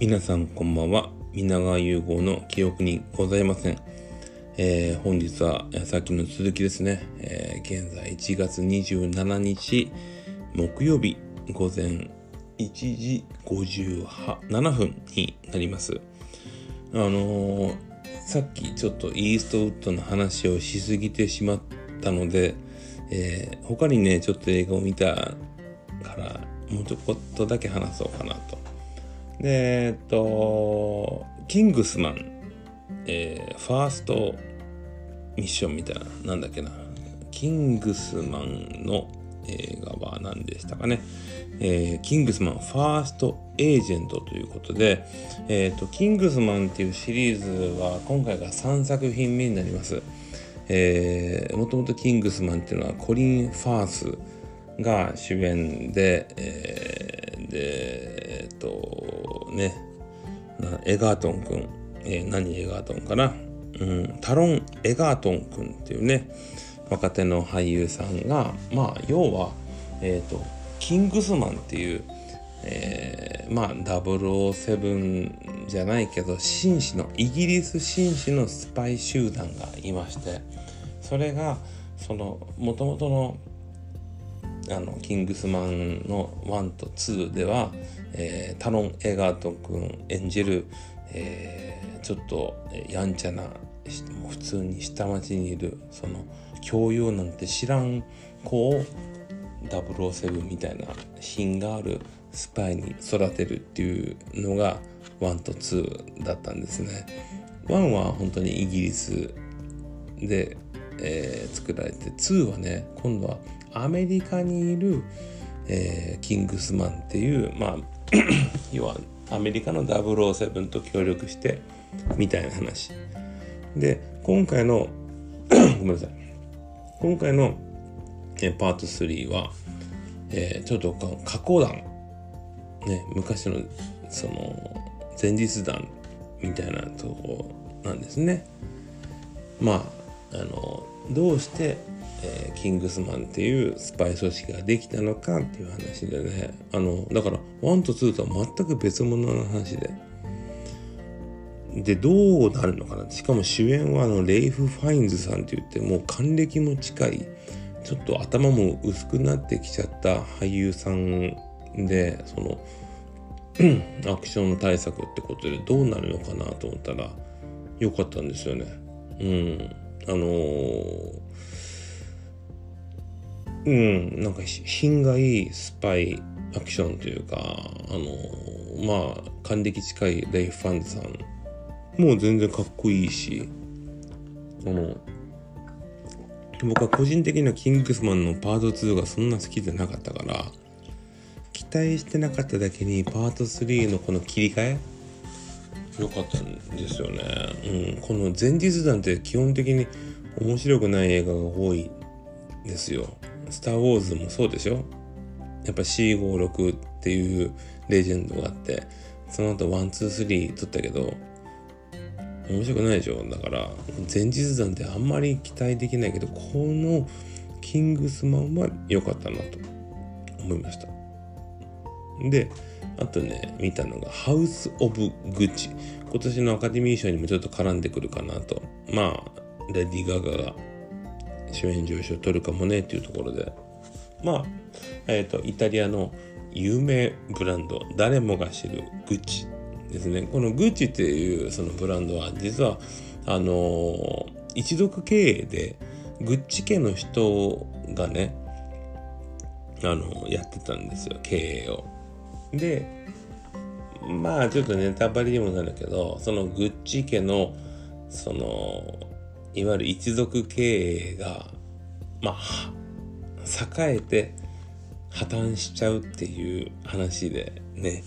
皆さんこんばんは。皆川融合の記憶にございません。えー、本日はさっきの続きですね。えー、現在1月27日木曜日午前1時57分になります。あのー、さっきちょっとイーストウッドの話をしすぎてしまったので、え、他にね、ちょっと映画を見たから、もうちょこっとだけ話そうかなと。で、えっと、キングスマン、えー、ファーストミッションみたいな、なんだっけな。キングスマンの映画は何でしたかね。えー、キングスマンファーストエージェントということで、えっ、と、キングスマンっていうシリーズは今回が3作品目になります。えー、もともとキングスマンっていうのはコリン・ファースが主演で、えー、で、えっ、ー、と、ね、エガートン君、えー、何エガートンかな、うん、タロン・エガートン君っていうね、若手の俳優さんが、まあ、要は、えっ、ー、と、キングスマンっていう、えー、まあ007じゃないけど紳士のイギリス紳士のスパイ集団がいましてそれがそのもともとのあのキングスマンの1と2では、えー、タロン・エガートン君演じる、えー、ちょっとやんちゃな普通に下町にいるその教養なんて知らん子を007みたいな品があるスパイに育てるっていうのが1と2だったんですね。1は本当にイギリスで、えー、作られて2はね今度はアメリカにいる、えー、キングスマンっていうまあ 要はアメリカの007と協力してみたいな話。で今回の ごめんなさい。今回の、えパート3は、えー、ちょっと過去談。ね昔のその前日談みたいなとこなんですね。まああのどうしてえー、キングスマンっていうスパイ組織ができたのかっていう話でね。あのだから1と2とは全く別物の話で。でどうなるのかな？しかも主演はあのレイフ・ファインズさんって言ってもう還暦も近いちょっと頭も薄くなってきちゃった俳優さんでその アクション対策ってことでどうなるのかなと思ったらよかったんですよね。うん。あのーうん、なんか品がいいスパイアクションというか、あの、まあ、還暦近いレイ・ファンズさん、もう全然かっこいいし、あの、僕は個人的にはキングスマンのパート2がそんな好きじゃなかったから、期待してなかっただけにパート3のこの切り替え良かったんですよね。うん、この前日談って基本的に面白くない映画が多いですよ。スター・ウォーズもそうでしょ？やっぱ C56 っていうレジェンドがあって、その後123撮ったけど、面白くないでしょ？だから、前日談ってあんまり期待できないけど、このキングスマンは良かったなと思いました。で、あとね、見たのが、ハウス・オブ・グッチ。今年のアカデミー賞にもちょっと絡んでくるかなと。まあ、レディ・ガガが主演女優賞を取るかもねっていうところでまあえっ、ー、とイタリアの有名ブランド誰もが知るグッチですねこのグッチっていうそのブランドは実はあの一族経営でグッチ家の人がねあのやってたんですよ経営を。でまあちょっとネタバレにもなるけどそのグッチ家のそのいわゆる一族経営が、まあ、栄えて破綻しちゃうっていう話でね、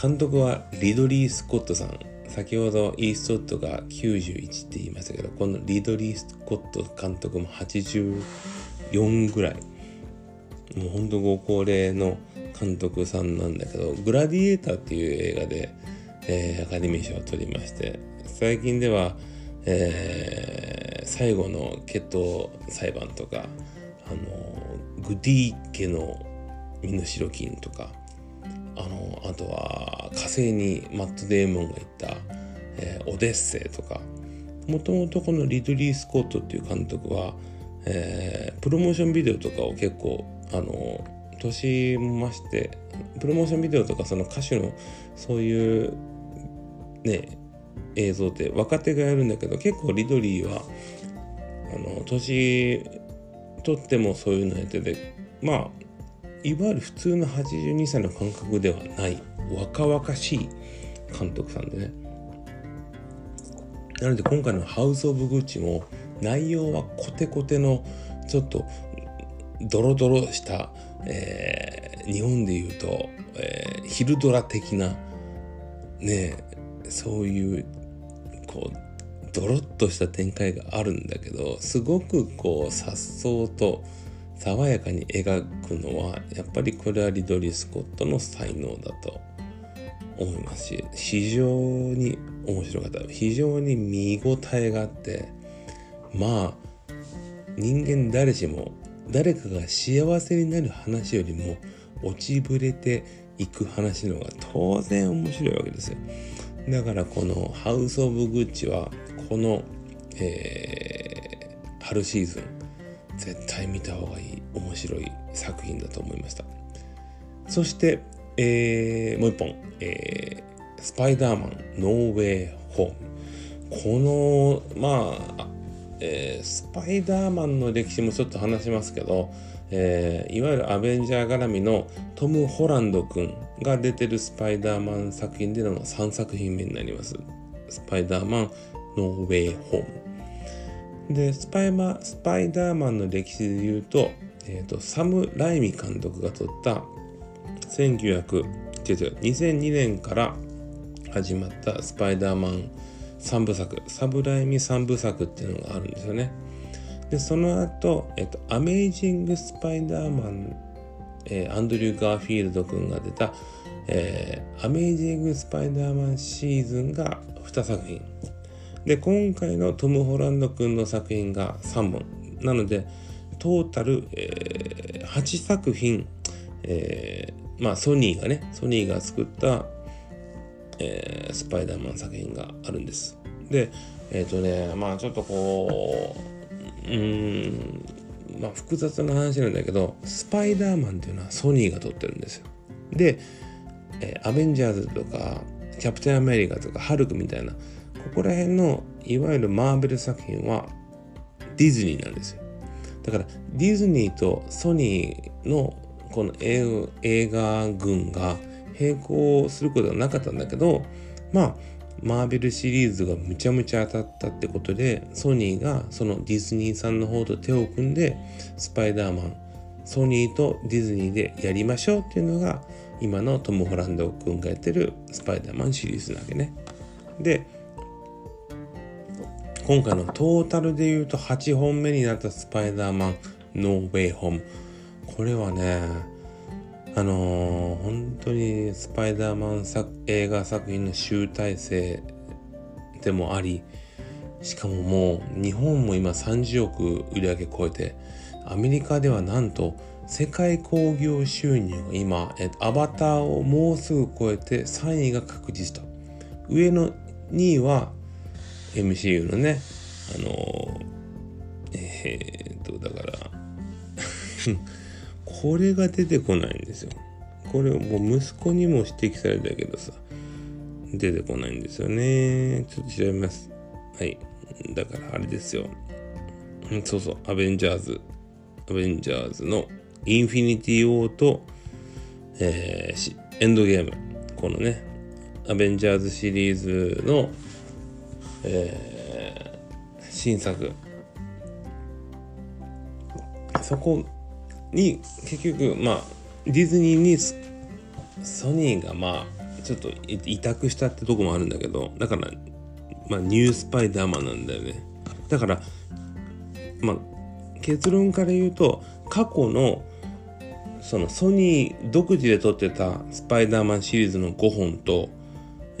監督はリドリー・スコットさん。先ほどイーストウッドが91って言いましたけど、このリドリー・スコット監督も84ぐらい。もうほんとご高齢の監督さんなんだけど、グラディエーターっていう映画で、えー、アカデミー賞を取りまして、最近では、えー、最後の決闘裁判とかあのグディ家の身代金とかあのあとは火星にマット・デーモンが行った、えー、オデッセイとかもともとこのリドリー・スコットっていう監督は、えー、プロモーションビデオとかを結構あの年増してプロモーションビデオとかその歌手のそういうね映像って若手がやるんだけど結構リドリーはあの年取ってもそういうのやっててまあいわゆる普通の82歳の感覚ではない若々しい監督さんでね。なので今回の「ハウス・オブ・グッチ」も内容はコテコテのちょっとドロドロした、えー、日本でいうと、えー、昼ドラ的なねえそういうこうドロッとした展開があるんだけどすごくこう颯爽と爽やかに描くのはやっぱりこれはリドリー・スコットの才能だと思いますし非常に面白かった。非常に見応えがあってまあ人間誰しも誰かが幸せになる話よりも落ちぶれていく話の方が当然面白いわけですよ。だからこの「ハウス・オブ・グッチ」はこの、えー、春シーズン絶対見た方がいい面白い作品だと思いました。そして、えー、もう一本、えー、スパイダーマンノーウェイホーム。このまあ、えー、スパイダーマンの歴史もちょっと話しますけど、えー、いわゆるアベンジャー絡みのトム・ホランド君が出てるスパイダーマン作品での3作品目になります。スパイダーマンノーウェイホーム。で、スパイマスパイダーマンの歴史で言うと、えーと、サム・ライミ監督が撮った1900違う違う2002年から始まったスパイダーマン3部作サブライミ3部作っていうのがあるんですよねでその後、えっと、アメイジング・スパイダーマン、えー、アンドリュー・ガーフィールド君が出た、えー、アメイジング・スパイダーマンシーズンが2作品。で今回のトム・ホランド君の作品が3本。なのでトータル、えー、8作品、えー、まあソニーがねソニーが作った、えー、スパイダーマン作品があるんです。でえっ、ー、とねまあちょっとこううん。まあ複雑な話なんだけどスパイダーマンっていうのはソニーが撮ってるんですよ。で、えー、アベンジャーズとかキャプテンアメリカとかハルクみたいなここら辺のいわゆるマーベル作品はディズニーなんですよ。だからディズニーとソニーのこの映画群が並行することはなかったんだけどまあマーベルシリーズがむちゃむちゃ当たったってことでソニーがそのディズニーさんの方と手を組んでスパイダーマンソニーとディズニーでやりましょうっていうのが今のトム・ホランド君がやってるスパイダーマンシリーズなわけね。で今回のトータルで言うと8本目になったスパイダーマンノーウェイホームこれはねあのー、本当にスパイダーマン作映画作品の集大成でもありしかももう日本も今30億売り上げ超えてアメリカではなんと世界興行収入が今、アバターをもうすぐ超えて3位が確実と。上の2位は MCU のね、あのえー、っと、だから これが出てこないんですよ。これもう息子にも指摘されたけどさ、出てこないんですよね。ちょっと調べます。はい。だからあれですよ。そうそう、アベンジャーズ。アベンジャーズのインフィニティ・ウォーと、えー、エンドゲーム。このね、アベンジャーズシリーズのえー、新作そこに結局まあディズニーにソニーがまあちょっと委託したってとこもあるんだけどだからまあニュースパイダーマンなんだよねだからまあ結論から言うと過去のそのソニー独自で撮ってたスパイダーマンシリーズの5本と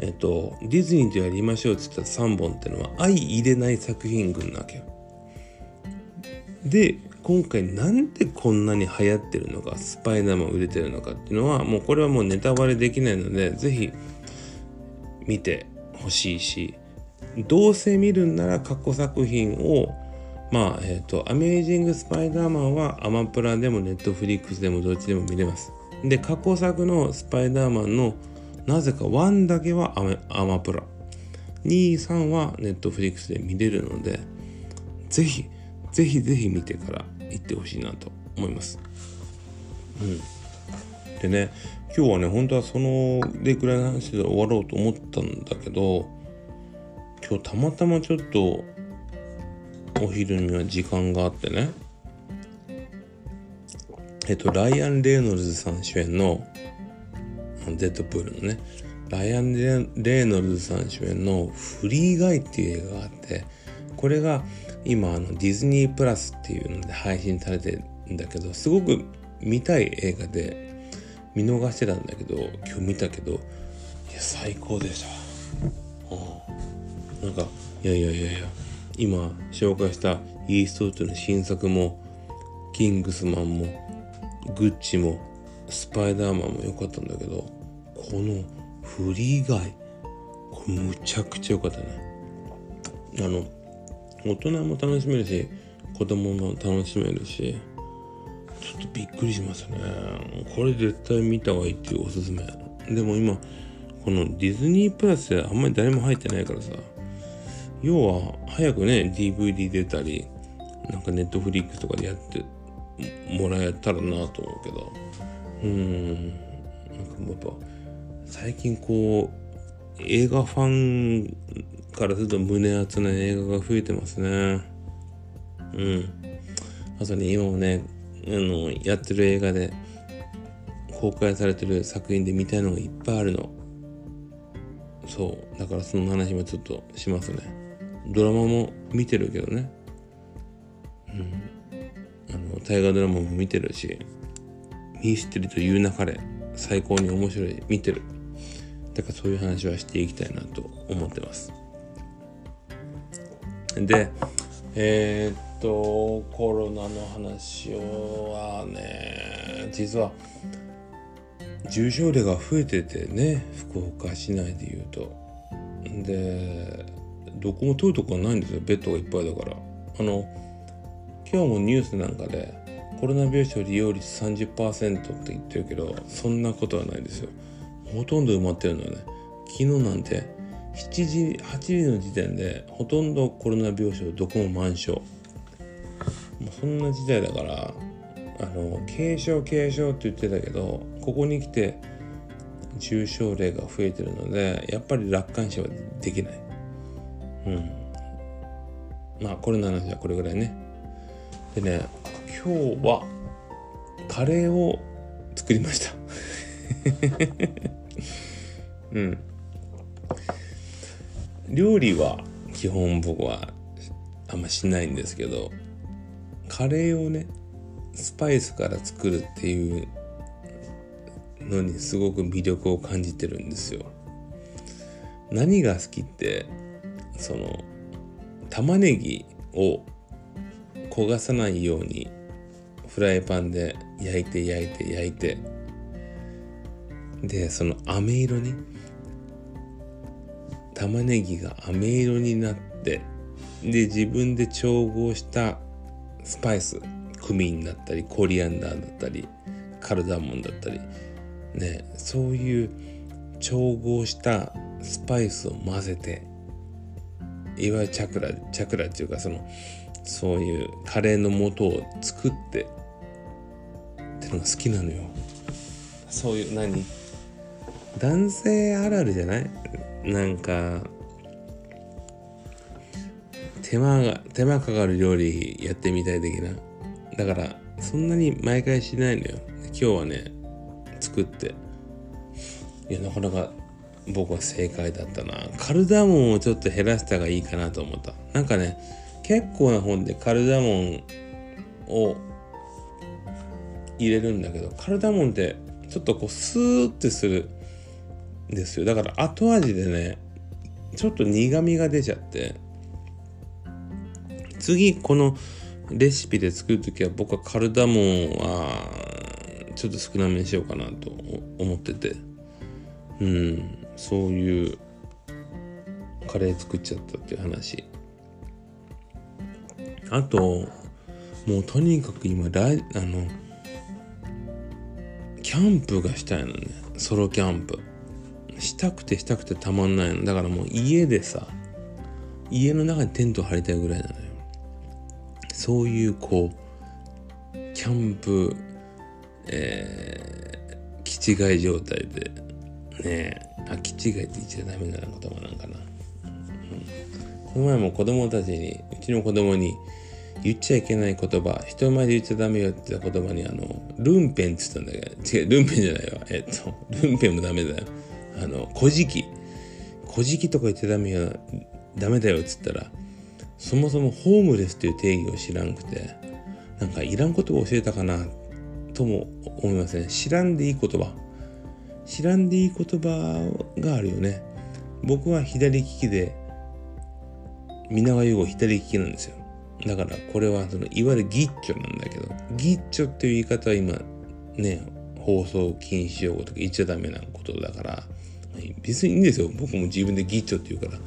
えっと、ディズニーとやりましょうって言った3本ってのは相入れない作品群なわけよ。で、今回なんでこんなに流行ってるのかスパイダーマン売れてるのかっていうのはもうこれはもうネタバレできないので是非見てほしいしどうせ見るんなら過去作品をまあえっ、ー、と「アメージング・スパイダーマン」はアマプラでもネットフリックスでもどっちでも見れます。で過去作のスパイダーマンのなぜか1だけはアマプラ。23はネットフリックスで見れるのでぜひぜひぜひ見てから行ってほしいなと思います。うん。でね今日はね本当はそのでくらいの話で終わろうと思ったんだけど今日たまたまちょっとお昼には時間があってねえっとライアン・レイノルズさん主演のデッドプールのねライアン・レイノルズさん主演の「フリーガイ」っていう映画があってこれが今あのディズニープラスっていうので配信されてるんだけどすごく見たい映画で見逃してたんだけど今日見たけどいや最高でした、うん、なんかいやいやいやいや今紹介したイーストウッドの新作もキングスマンもグッチもスパイダーマンも良かったんだけどこのフリーガイこれむちゃくちゃ良かったね。あの大人も楽しめるし子供も楽しめるしちょっとびっくりしましたね。これ絶対見た方がいいっていうおすすめ。でも今このディズニープラスであんまり誰も入ってないからさ要は早くね DVD 出たりなんかネットフリックスとかでやってもらえたらなと思うけど。うん。なんかもうやっぱ最近こう映画ファンからすると胸熱な映画が増えてますね。うん。あとね今もねあのやってる映画で公開されてる作品で見たいのがいっぱいあるの。そう。だからその話もちょっとしますね。ドラマも見てるけどね。うん。あの大河ドラマも見てるしミステリーという流れ最高に面白い。見てる。だからそういう話はしていきたいなと思ってます。でえー、っとコロナの話はね実は重症例が増えててね福岡市内でいうと。でどこも遠いとこはないんですよ。ベッドがいっぱいだから。あの今日もニュースなんかでコロナ病床利用率30%って言ってるけどそんなことはないですよ。ほとんど埋まってるのはね。昨日なんて7時8時の時点でほとんどコロナ病床どこも満床。もうそんな時代だからあの軽症軽症って言ってたけどここに来て重症例が増えてるのでやっぱり楽観視はできない。うん。まあコロナの話はこれぐらいね。でね今日はカレーを作りました。うん。料理は基本僕はあんましないんですけどカレーをねスパイスから作るっていうのにすごく魅力を感じてるんですよ。何が好きってその玉ねぎを焦がさないようにフライパンで焼いて焼いて焼いてでその飴色に玉ねぎが飴色になってで自分で調合したスパイスクミンだったりコリアンダーだったりカルダモンだったりねそういう調合したスパイスを混ぜていわゆるチャクラチャクラっていうかそのそういうカレーの素を作ってってのが好きなのよ。そういう何？男性あるあるじゃない？なんか手間が手間かかる料理やってみたい的な。だからそんなに毎回しないのよ。今日はね作って。いやなかなか僕は正解だったな。カルダモンをちょっと減らした方がいいかなと思った。なんかね結構な本でカルダモンを入れるんだけどカルダモンってちょっとこうスーってするですよ。だから後味でねちょっと苦みが出ちゃって次このレシピで作る時は僕はカルダモンはちょっと少なめにしようかなと思ってて。うんそういうカレー作っちゃったっていう話。あともうとにかく今ライあのキャンプがしたいのね。ソロキャンプ。したくてしたくてたまんないの。だからもう家でさ家の中にテント張りたいぐらいなのよ。そういうこうキャンプえー、気違い状態でねえあ気違いって言っちゃダメな言葉なんかな、うん、この前も子供たちにうちの子供に言っちゃいけない言葉人前で言っちゃダメよって言った言葉にあのルンペンって言ったんだけど違うルンペンじゃないわ。えっとルンペンもダメだよ。あの古事記古事記とか言っちゃダメよダメだよっつったらそもそもホームレスっていう定義を知らんくてなんかいらんことを教えたかなとも思いません、ね、知らんでいい言葉。知らんでいい言葉があるよね。僕は左利きで皆川優吾左利きなんですよ。だからこれはそのいわゆるギッチョなんだけどギッチョっていう言い方は今ね放送禁止用語とか言っちゃダメなことだから別にいいんですよ。僕も自分でギッチョって言うから。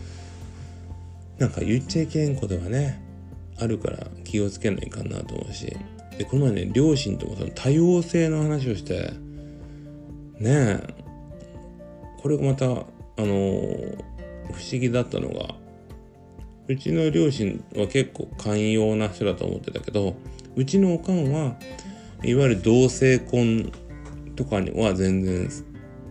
なんか言っちゃいけんことがねあるから気をつけないかなと思うし。でこの前ね両親ともその多様性の話をしてねえこれがまたあの不思議だったのがうちの両親は結構寛容な人だと思ってたけどうちのおかんはいわゆる同性婚とかには全然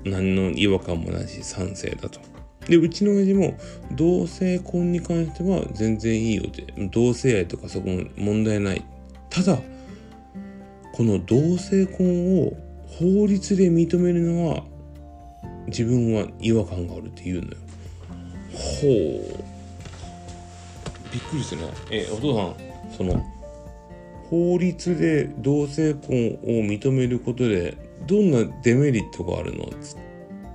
何の違和感もないし賛成だと。でうちの親父も同性婚に関しては全然いいよって。同性愛とかそこも問題ない。ただこの同性婚を法律で認めるのは自分は違和感があるって言うのよ。ほう。びっくりするな。えお父さんその法律で同性婚を認めることでどんなデメリットがあるの？っ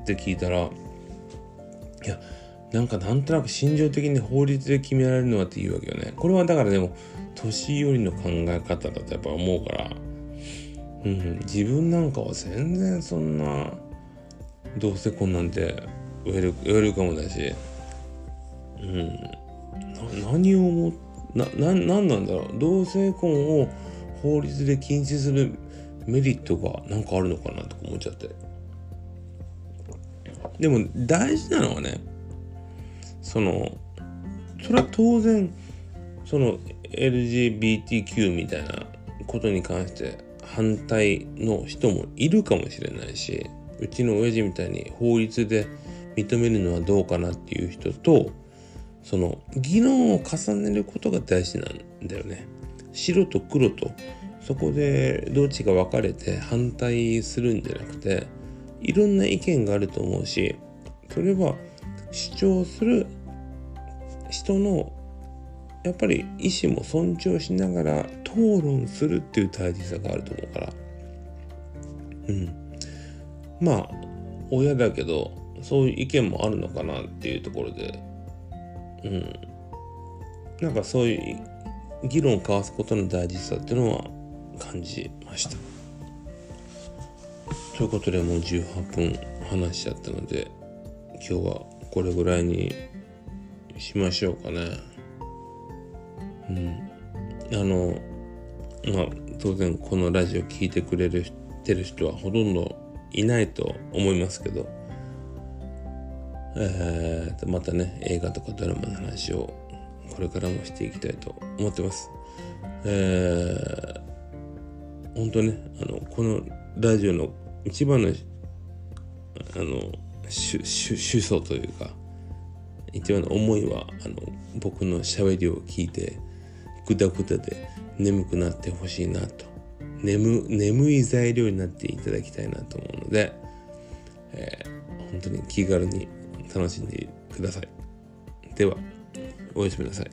て聞いたらいやなんかなんとなく心情的に法律で決められるのはっていうわけよね。これはだからでも年寄りの考え方だとやっぱ思うから。うん、自分なんかは全然そんな同性婚なんてウェルウェルカムだし、うん、な何をもなな何なんだろう。同性婚を法律で禁止するメリットが何かあるのかなとか思っちゃってでも大事なのはねそのそれは当然その LGBTQ みたいなことに関して反対の人もいるかもしれないしうちの親父みたいに法律で認めるのはどうかなっていう人とその議論を重ねることが大事なんだよね。白と黒とそこでどっちが分かれて反対するんじゃなくていろんな意見があると思うしそれは主張する人のやっぱり意思も尊重しながら討論するっていう大事さがあると思うから。うん。まあ親だけどそういう意見もあるのかなっていうところで。うん。なんかそういう議論を交わすことの大事さっていうのは感じましたということでもう18分話しちゃったので今日はこれぐらいにしましょうかね。うん、あのまあ当然このラジオ聴いてくれるてる人はほとんどいないと思いますけど、えー、またね映画とかドラマの話をこれからもしていきたいと思ってます。えー、本当ねあのこのラジオの一番のあの主主訴というか一番の思いはあの僕のしゃべりを聞いてぐだぐだで眠くなってほしいなと。眠眠い材料になっていただきたいなと思うので、えー、本当に気軽に楽しんでください。ではおやすみなさい。